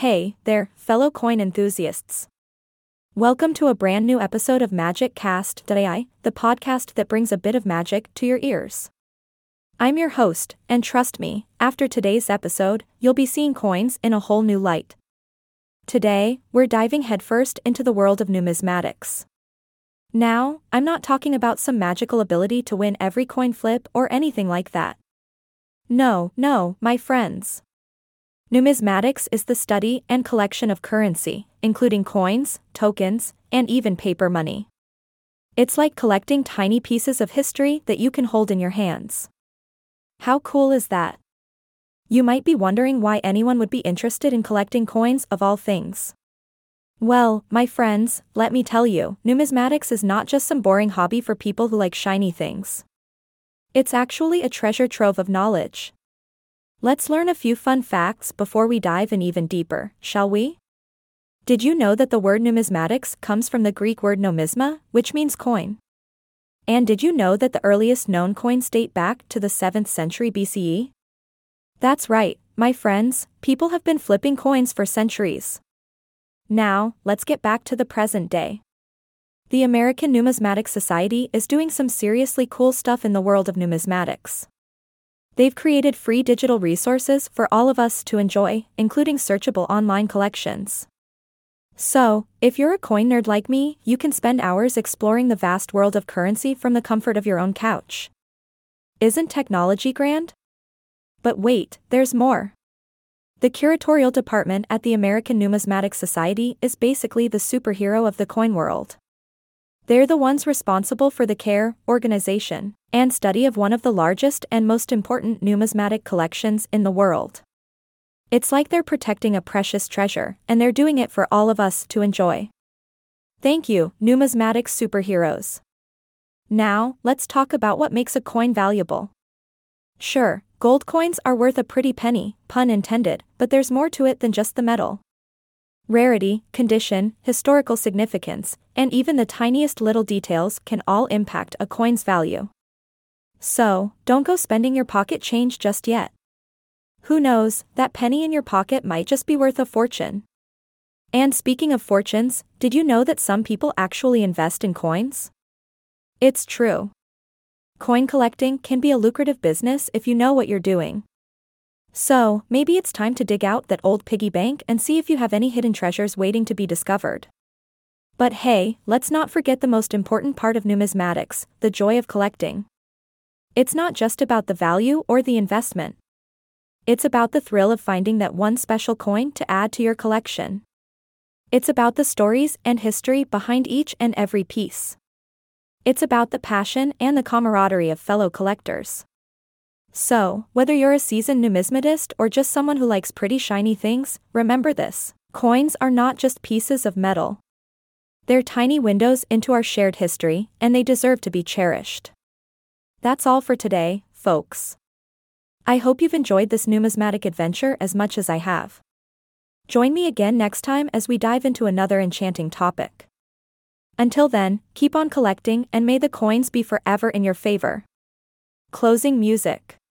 Hey, there, fellow coin enthusiasts. Welcome to a brand new episode of Magic Cast.ai, the podcast that brings a bit of magic to your ears. I'm your host, and trust me, after today's episode, you'll be seeing coins in a whole new light. Today, we're diving headfirst into the world of numismatics. Now, I'm not talking about some magical ability to win every coin flip or anything like that. No, no, my friends. Numismatics is the study and collection of currency, including coins, tokens, and even paper money. It's like collecting tiny pieces of history that you can hold in your hands. How cool is that? You might be wondering why anyone would be interested in collecting coins of all things. Well, my friends, let me tell you, numismatics is not just some boring hobby for people who like shiny things. It's actually a treasure trove of knowledge. Let's learn a few fun facts before we dive in even deeper, shall we? Did you know that the word numismatics comes from the Greek word nomisma, which means coin? And did you know that the earliest known coins date back to the 7th century BCE? That's right, my friends, people have been flipping coins for centuries. Now, let's get back to the present day. The American Numismatic Society is doing some seriously cool stuff in the world of numismatics. They've created free digital resources for all of us to enjoy, including searchable online collections. So, if you're a coin nerd like me, you can spend hours exploring the vast world of currency from the comfort of your own couch. Isn't technology grand? But wait, there's more. The curatorial department at the American Numismatic Society is basically the superhero of the coin world. They're the ones responsible for the care, organization, and study of one of the largest and most important numismatic collections in the world. It's like they're protecting a precious treasure, and they're doing it for all of us to enjoy. Thank you, numismatic superheroes. Now, let's talk about what makes a coin valuable. Sure, gold coins are worth a pretty penny, pun intended, but there's more to it than just the metal. Rarity, condition, historical significance, and even the tiniest little details can all impact a coin's value. So, don't go spending your pocket change just yet. Who knows, that penny in your pocket might just be worth a fortune. And speaking of fortunes, did you know that some people actually invest in coins? It's true. Coin collecting can be a lucrative business if you know what you're doing. So, maybe it's time to dig out that old piggy bank and see if you have any hidden treasures waiting to be discovered. But hey, let's not forget the most important part of numismatics the joy of collecting. It's not just about the value or the investment. It's about the thrill of finding that one special coin to add to your collection. It's about the stories and history behind each and every piece. It's about the passion and the camaraderie of fellow collectors. So, whether you're a seasoned numismatist or just someone who likes pretty shiny things, remember this coins are not just pieces of metal. They're tiny windows into our shared history, and they deserve to be cherished. That's all for today, folks. I hope you've enjoyed this numismatic adventure as much as I have. Join me again next time as we dive into another enchanting topic. Until then, keep on collecting and may the coins be forever in your favor. Closing music.